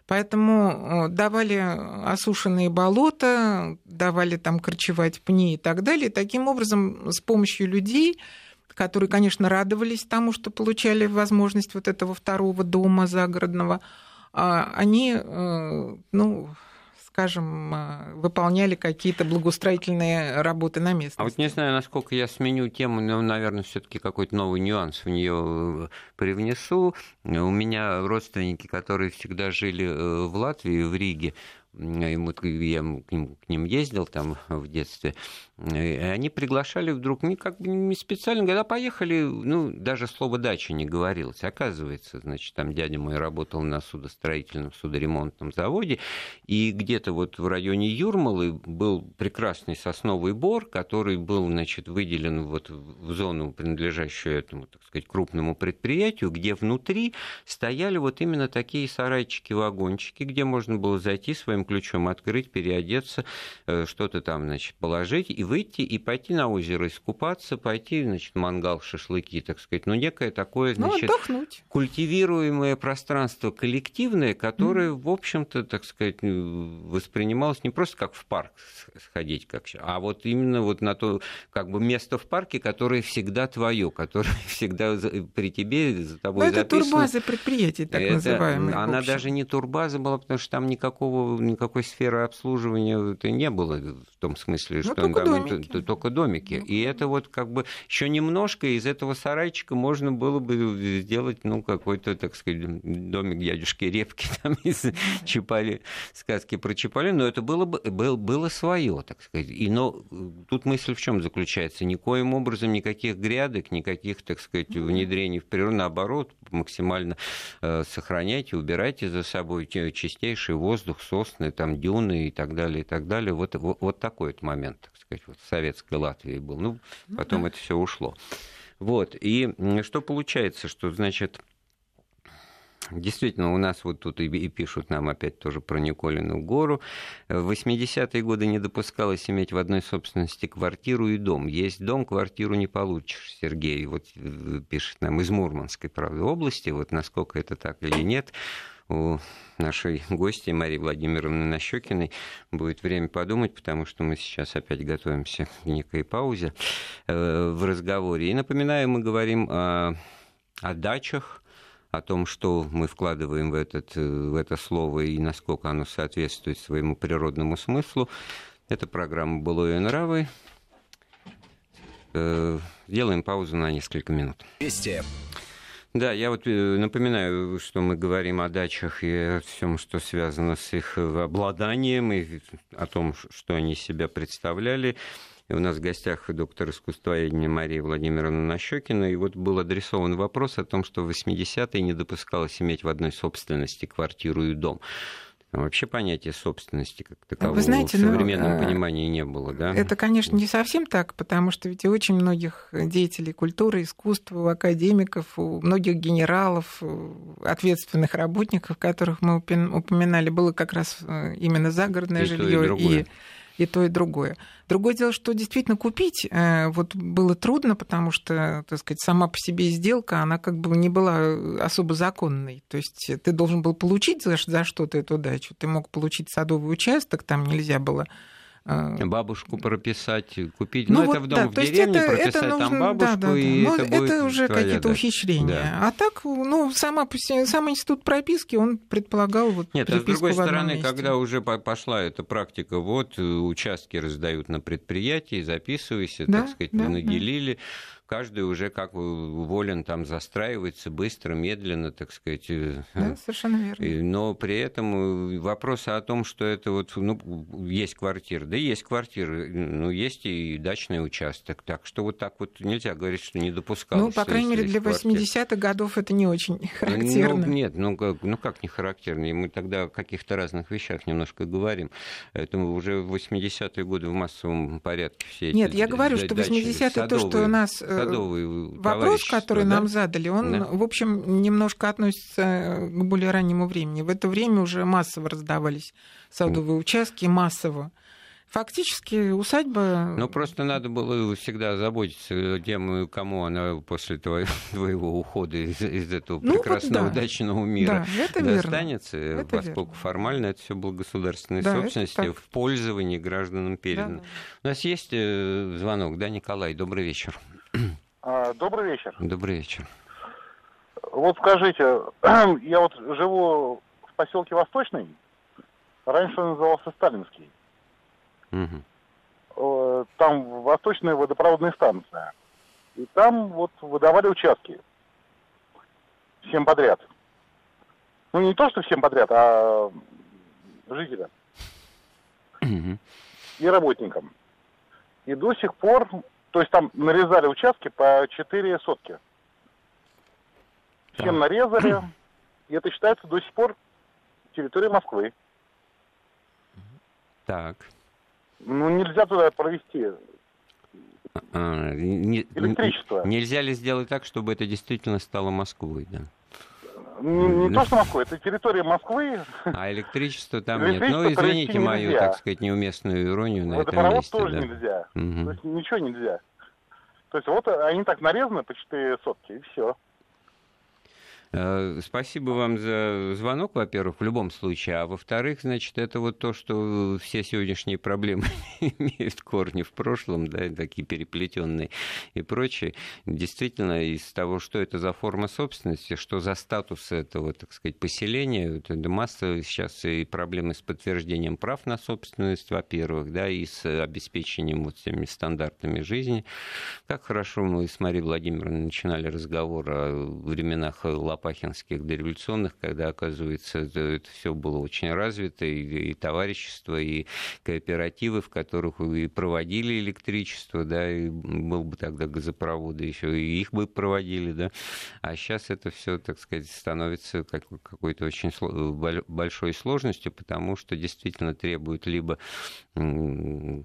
Поэтому э, давали осушенные болота, давали там корчевать пни и так далее. Таким образом, с помощью людей, которые, конечно, радовались тому, что получали возможность вот этого второго дома загородного, а, они, э, ну, скажем, э, выполняли какие-то благоустроительные работы на местности. А вот не знаю, насколько я сменю тему, но, наверное, все-таки какой-то новый нюанс в нее привнесу. У меня родственники, которые всегда жили э, в Латвии, в Риге, и я к ним, к ним ездил там в детстве, и они приглашали вдруг, не как бы не специально, когда поехали, ну, даже слово «дача» не говорилось. Оказывается, значит, там дядя мой работал на судостроительном, судоремонтном заводе, и где-то вот в районе Юрмалы был прекрасный сосновый бор, который был, значит, выделен вот в зону, принадлежащую этому, так сказать, крупному предприятию, где внутри стояли вот именно такие сарайчики-вагончики, где можно было зайти своим ключом, открыть, переодеться, э, что-то там, значит, положить, и выйти, и пойти на озеро искупаться, пойти, значит, мангал, шашлыки, так сказать, ну, некое такое, Ну, значит, отдохнуть. культивируемое пространство коллективное, которое, в общем-то, так сказать, воспринималось не просто как в парк сходить, как, а вот именно вот на то, как бы место в парке, которое всегда твое, которое всегда при тебе, за Ну, тобой это записано. турбазы предприятий, так Это- называемые. Она даже не турбаза была, потому что там никакого, никакой сферы обслуживания это не было в том смысле, что только там домики. только домики. Ну, И это вот как бы еще немножко из этого сарайчика можно было бы сделать, ну, какой-то, так сказать, домик дядюшки Репки там из Чапали, сказки про Чапали, но это было бы был- было свое, так сказать. И но э, тут мысль в чем заключается? Никоим образом никаких грядок, никаких, так сказать, внедрений в природу, наоборот, максимально э, сохраняйте, убирайте за собой те- чистейший воздух, сосны, там дюны и так далее, и так далее. Вот, вот, вот такой вот момент, сказать, вот в советской Латвии был. Ну, потом это все ушло. Вот, и что получается, что, значит, Действительно, у нас вот тут и, и пишут нам опять тоже про Николину гору. В 80-е годы не допускалось иметь в одной собственности квартиру и дом. Есть дом, квартиру не получишь, Сергей. Вот э, пишет нам из Мурманской, правда, области. Вот насколько это так или нет, у нашей гости Марии Владимировны Нащекиной будет время подумать, потому что мы сейчас опять готовимся к некой паузе э, в разговоре. И напоминаю, мы говорим о, о дачах, о том, что мы вкладываем в, этот, э, в это слово и насколько оно соответствует своему природному смыслу. Это программа «Былое нравы». Э, Сделаем паузу на несколько минут. Вести. Да, я вот э, напоминаю, что мы говорим о дачах и о всем, что связано с их э, обладанием, и о том, что они себя представляли. И у нас в гостях доктор искусствоведения Мария Владимировна Нащекина. И вот был адресован вопрос о том, что в 80-е не допускалось иметь в одной собственности квартиру и дом. А Вообще понятия собственности как такового знаете, в ну, современном э, понимании не было, да? Это, конечно, не совсем так, потому что ведь у очень многих деятелей культуры, искусства, у академиков, у многих генералов, ответственных работников, которых мы упоминали, было как раз э, именно загородное И то, и жилье другое. И то, и другое. Другое дело, что действительно купить э, вот было трудно, потому что, так сказать, сама по себе сделка, она как бы не была особо законной. То есть ты должен был получить за, за что-то эту дачу. Ты мог получить садовый участок, там нельзя было э, Бабушку прописать, купить, ну, ну, вот, это в да, дом в то есть деревне, это, прописать это нужно, там бабушку, да, да, да. и Но это будет уже какие-то ухищрения. Да. А так, ну, сама, сам институт прописки, он предполагал вот Нет, а с другой в стороны, месте. когда уже по- пошла эта практика, вот э, участки раздают на предприятии, записывайся, Да, так сказать, да, вы да. Каждый уже как волен там застраивается быстро, медленно, так сказать. Э, да, совершенно верно. Но при этом вопрос о том, что это вот, ну, есть квартира. Да есть квартиры, ну, есть и дачный участок. Так что вот так вот нельзя говорить, что не допускалось. Ну, по крайней мере, для 80-х годов это не очень ну, характерно. Ну, нет, ну как, ну как не характерно? Мы тогда о каких-то разных вещах немножко говорим. Поэтому уже в 80-е годы в массовом порядке все эти Нет, я говорю, что 80-е то, что у нас э, садовые вопрос, который да? нам задали, он, да? в общем, немножко относится к более раннему времени. В это время уже массово раздавались садовые участки, массово. Фактически усадьба... Ну, просто надо было всегда заботиться тем, кому она после твоего, твоего ухода из, из этого ну, прекрасного вот да. дачного мира да, это достанется, верно. поскольку это формально это все было государственной да, собственностью, в пользовании гражданам передано. Да, да. У нас есть э, звонок, да, Николай? Добрый вечер. А, добрый вечер. Добрый вечер. Вот скажите, я вот живу в поселке Восточный, раньше он назывался Сталинский. Угу. Там восточная водопроводная станция. И там вот выдавали участки. Всем подряд. Ну, не то, что всем подряд, а жителям. Угу. И работникам. И до сих пор, то есть там нарезали участки по 4 сотки. Всем да. нарезали, и это считается до сих пор территорией Москвы. Так. Ну, нельзя туда провести а, не, электричество. Нельзя ли сделать так, чтобы это действительно стало Москвой, да? Не, не то, что Москва, это территория Москвы. А электричества там электричество нет. Ну, извините мою, нельзя. так сказать, неуместную иронию на этом месте. тоже да. нельзя. Угу. То есть ничего нельзя. То есть вот они так нарезаны по 4 сотки, и все. Э, спасибо вам за звонок, во-первых, в любом случае. А во-вторых, значит, это вот то, что все сегодняшние проблемы имеют корни в прошлом, да, такие переплетенные и прочее. Действительно, из того, что это за форма собственности, что за статус этого, так сказать, поселения, это масса сейчас и проблемы с подтверждением прав на собственность, во-первых, да, и с обеспечением вот всеми стандартами жизни. Как хорошо мы с Марией Владимировной начинали разговор о временах Лапа пахинских дореволюционных, когда, оказывается, это все было очень развито, и, и товарищество, и кооперативы, в которых и проводили электричество, да, и был бы тогда газопроводы еще, и их бы проводили, да, а сейчас это все, так сказать, становится как, какой-то очень большой сложностью, потому что действительно требует либо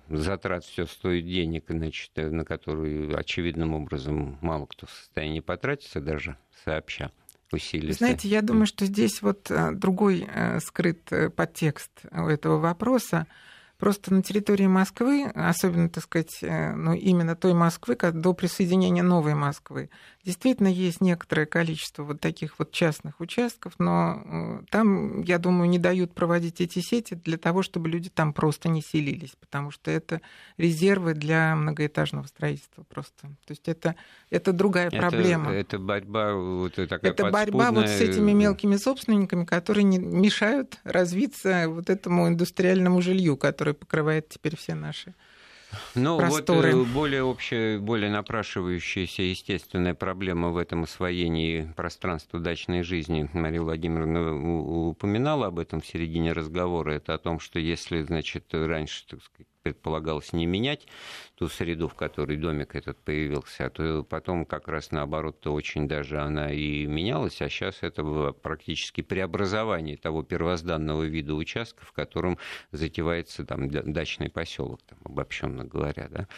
затрат все стоит денег, значит, на которые очевидным образом мало кто в состоянии потратиться даже сообща усилиться. Знаете, я думаю, что здесь вот э, другой э, скрыт э, подтекст у этого вопроса. Просто на территории Москвы, особенно, так сказать, ну, именно той Москвы, как до присоединения новой Москвы, Действительно, есть некоторое количество вот таких вот частных участков, но э, там, я думаю, не дают проводить эти сети для того, чтобы люди там просто не селились, потому что это резервы для многоэтажного строительства просто. То есть это, это другая это, проблема. Это борьба вот такая Это борьба вот с этими мелкими собственниками, которые не мешают развиться вот этому индустриальному жилью, которое покрывает теперь все наши ну, просторы. вот более общая, более напрашивающаяся естественная проблема в этом освоении пространства дачной жизни. Мария Владимировна упоминала об этом в середине разговора. Это о том, что если, значит, раньше, так сказать, предполагалось не менять ту среду, в которой домик этот появился, а то потом как раз наоборот, то очень даже она и менялась, а сейчас это было практически преобразование того первозданного вида участка, в котором затевается там дачный поселок, там, обобщенно говоря, да.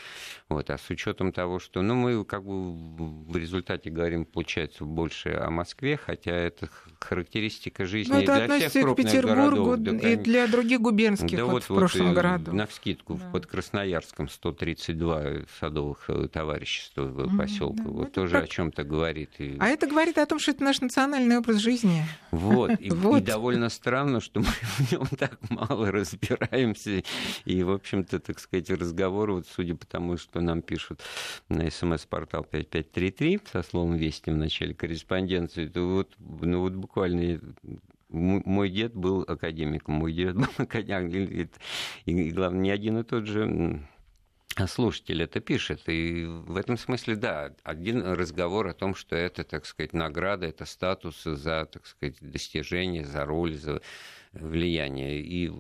Вот, а с учетом того, что, ну, мы как бы в результате говорим, получается, больше о Москве, хотя это характеристика жизни ну, это для всех крупных к Петербургу городов. и для других губернских да вот, вот в прошлом вот, году. На вскидку да. под Красноярском 132 садовых э, товариществ в поселке. Да, вот тоже как... о чем-то говорит. А это говорит о том, что это наш национальный образ жизни. Вот. И, вот. и довольно странно, что мы в нем так мало разбираемся. И, в общем-то, так сказать, разговор, вот судя по тому, что нам пишут на смс-портал 5533 со словом «Вести» в начале корреспонденции, то вот, ну, вот буквально мой дед был академиком, мой дед был академиком, и, главное, не один и тот же слушатель это пишет. И в этом смысле, да, один разговор о том, что это, так сказать, награда, это статус за, так сказать, достижение, за роль, за влияние. И,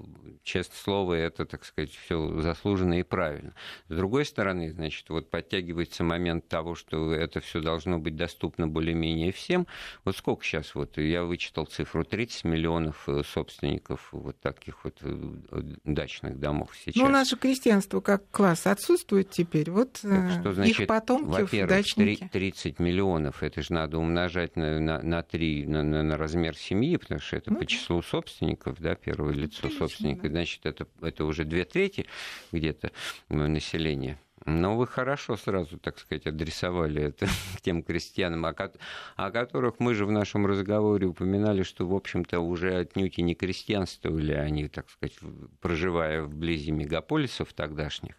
честное слово, это, так сказать, все заслуженно и правильно. С другой стороны, значит, вот подтягивается момент того, что это все должно быть доступно более-менее всем. Вот сколько сейчас, вот я вычитал цифру, 30 миллионов э, собственников вот таких вот э, дачных домов сейчас. Ну, же крестьянство как класс отсутствует теперь. Вот так что, значит, их потомки во-первых, дачники. 30 миллионов, это же надо умножать на, на, на 3, на, на, на размер семьи, потому что это Ну по числу собственников собственников, да, первое лицо Конечно, собственника, да. значит, это, это уже две трети где-то э, населения. Но вы хорошо сразу, так сказать, адресовали это к тем крестьянам, о, ко- о которых мы же в нашем разговоре упоминали, что, в общем-то, уже отнюдь и не крестьянствовали они, так сказать, проживая вблизи мегаполисов тогдашних,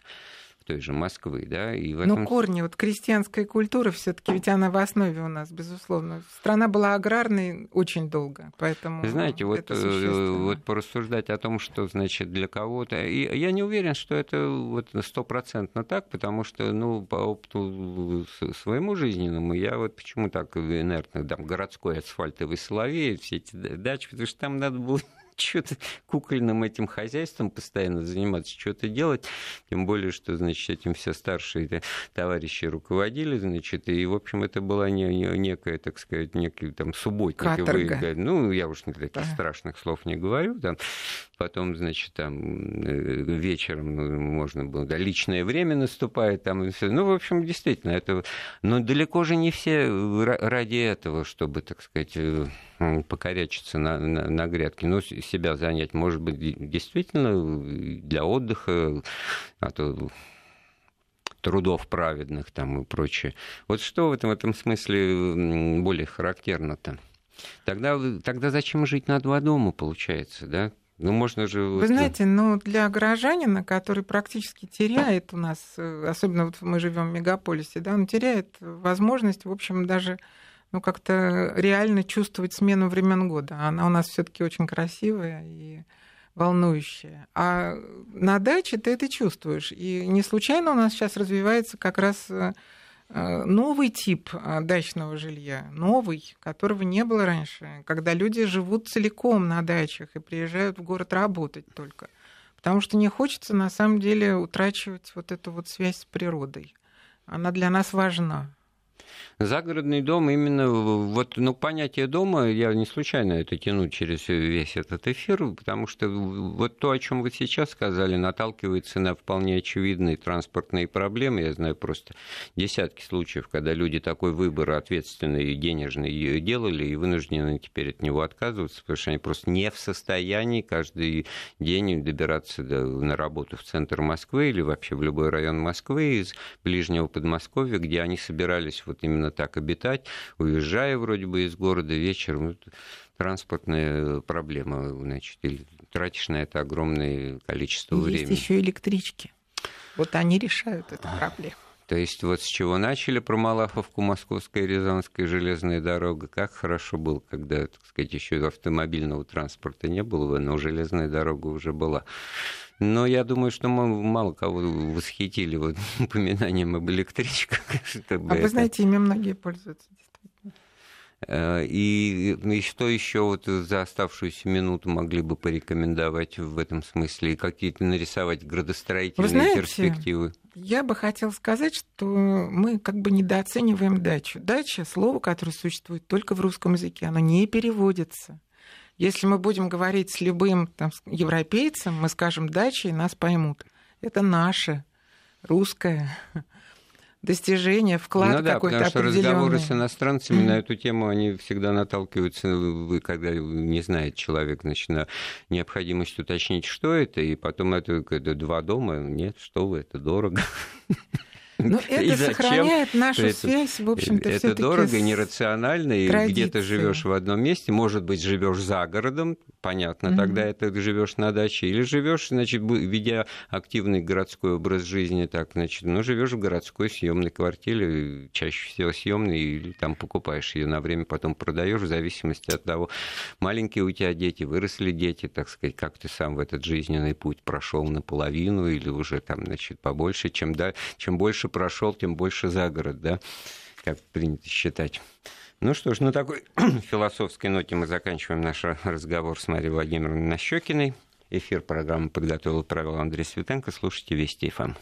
той же Москвы, да, и в Но этом... корни, вот крестьянская культура все-таки, ведь она в основе у нас, безусловно. Страна была аграрной очень долго, поэтому Знаете, вот, э, вот порассуждать о том, что значит для кого-то. И я не уверен, что это вот стопроцентно так, потому что, ну, по опыту своему жизненному, я вот почему так инертно, там, городской асфальтовый Соловей, все эти дачи, потому что там надо было что-то кукольным этим хозяйством постоянно заниматься, что-то делать, тем более, что, значит, этим все старшие товарищи руководили, значит, и, в общем, это была не, не- некая, так сказать, некий там субботник. ну, я уж не таких Да. страшных слов не говорю, там, потом, значит, там э, вечером ну, можно было, да, личное время наступает, там, и всё. ну, в общем, действительно, это, но далеко же не все ра- ради этого, чтобы, так сказать, э, покорячиться на, на, на грядке, ну, себя занять, может быть, де- действительно э, для отдыха, а то трудов праведных там и прочее. Вот что в этом, в этом смысле более характерно-то? Тогда, тогда зачем жить на два дома, получается, да? Ну, можно же... Вы знаете, ну, для горожанина, который практически теряет у нас, э, особенно вот мы живем в мегаполисе, да, он теряет возможность, в общем, даже ну, как-то реально чувствовать смену времен года. Она у нас все-таки очень красивая и волнующая. А на даче ты это чувствуешь. И не случайно у нас сейчас развивается как раз э, новый тип э, дачного жилья, новый, которого не было раньше, когда люди живут целиком на дачах и приезжают в город работать только. Потому что не хочется на самом деле утрачивать вот эту вот связь с природой. Она для нас важна. Загородный дом именно вот ну понятие дома я не случайно это тяну через весь этот эфир, потому что вот то, о чем вы сейчас сказали, наталкивается на вполне очевидные транспортные проблемы. Я знаю просто десятки случаев, когда люди такой выбор ответственный и денежный делали и вынуждены теперь от него отказываться, потому что они просто не в состоянии каждый день добираться до, на работу в центр Москвы или вообще в любой район Москвы из ближнего Подмосковья, где они собирались вот именно так обитать, уезжая вроде бы из города вечером. Транспортная проблема, значит, или тратишь на это огромное количество Есть времени. еще электрички. Вот они решают эту проблему. То есть вот с чего начали про Малаховку, Московская и Рязанская железная дорога, как хорошо было, когда, так сказать, еще автомобильного транспорта не было, но железная дорога уже была. Но я думаю, что мы мало кого восхитили вот упоминанием об электричках. А вы это- знаете, ими многие пользуются. действительно. Э, И, и что еще вот за оставшуюся минуту могли бы порекомендовать в этом смысле? И какие-то нарисовать градостроительные Вы знаете, перспективы? Я бы хотела сказать, что мы как бы недооцениваем дачу. Дача — слово, которое существует только в русском языке, оно не переводится. Если мы будем говорить с любым там, европейцем, мы скажем дача, и нас поймут. Это наше русское достижение, вклад ну да, какой-то потому что разговоры с иностранцами на эту тему, они всегда наталкиваются, вы, когда не знает человек, значит, на необходимость уточнить, что это, и потом это, это два дома, нет, что вы, это дорого. Но И это зачем? сохраняет нашу Это- связь, в общем-то, Это дорого, нерационально, и где ты традицией. живешь в одном месте, может быть, живешь за городом, понятно, mm-hmm. тогда это живешь на даче, или живешь, значит, ведя активный городской образ жизни, так, значит, ну, живешь в городской съемной квартире, чаще всего съемной, или там покупаешь ее на время, потом продаешь, в зависимости от того, маленькие у тебя дети, выросли дети, так сказать, как ты сам в этот жизненный путь прошел наполовину или уже там, значит, побольше, чем, да, чем больше прошел, тем больше за город, да, как принято считать. Ну что ж, на такой философской ноте мы заканчиваем наш разговор с Марией Владимировной Нащекиной. Эфир программы подготовил и провел Андрей Светенко. Слушайте Вести ФМ.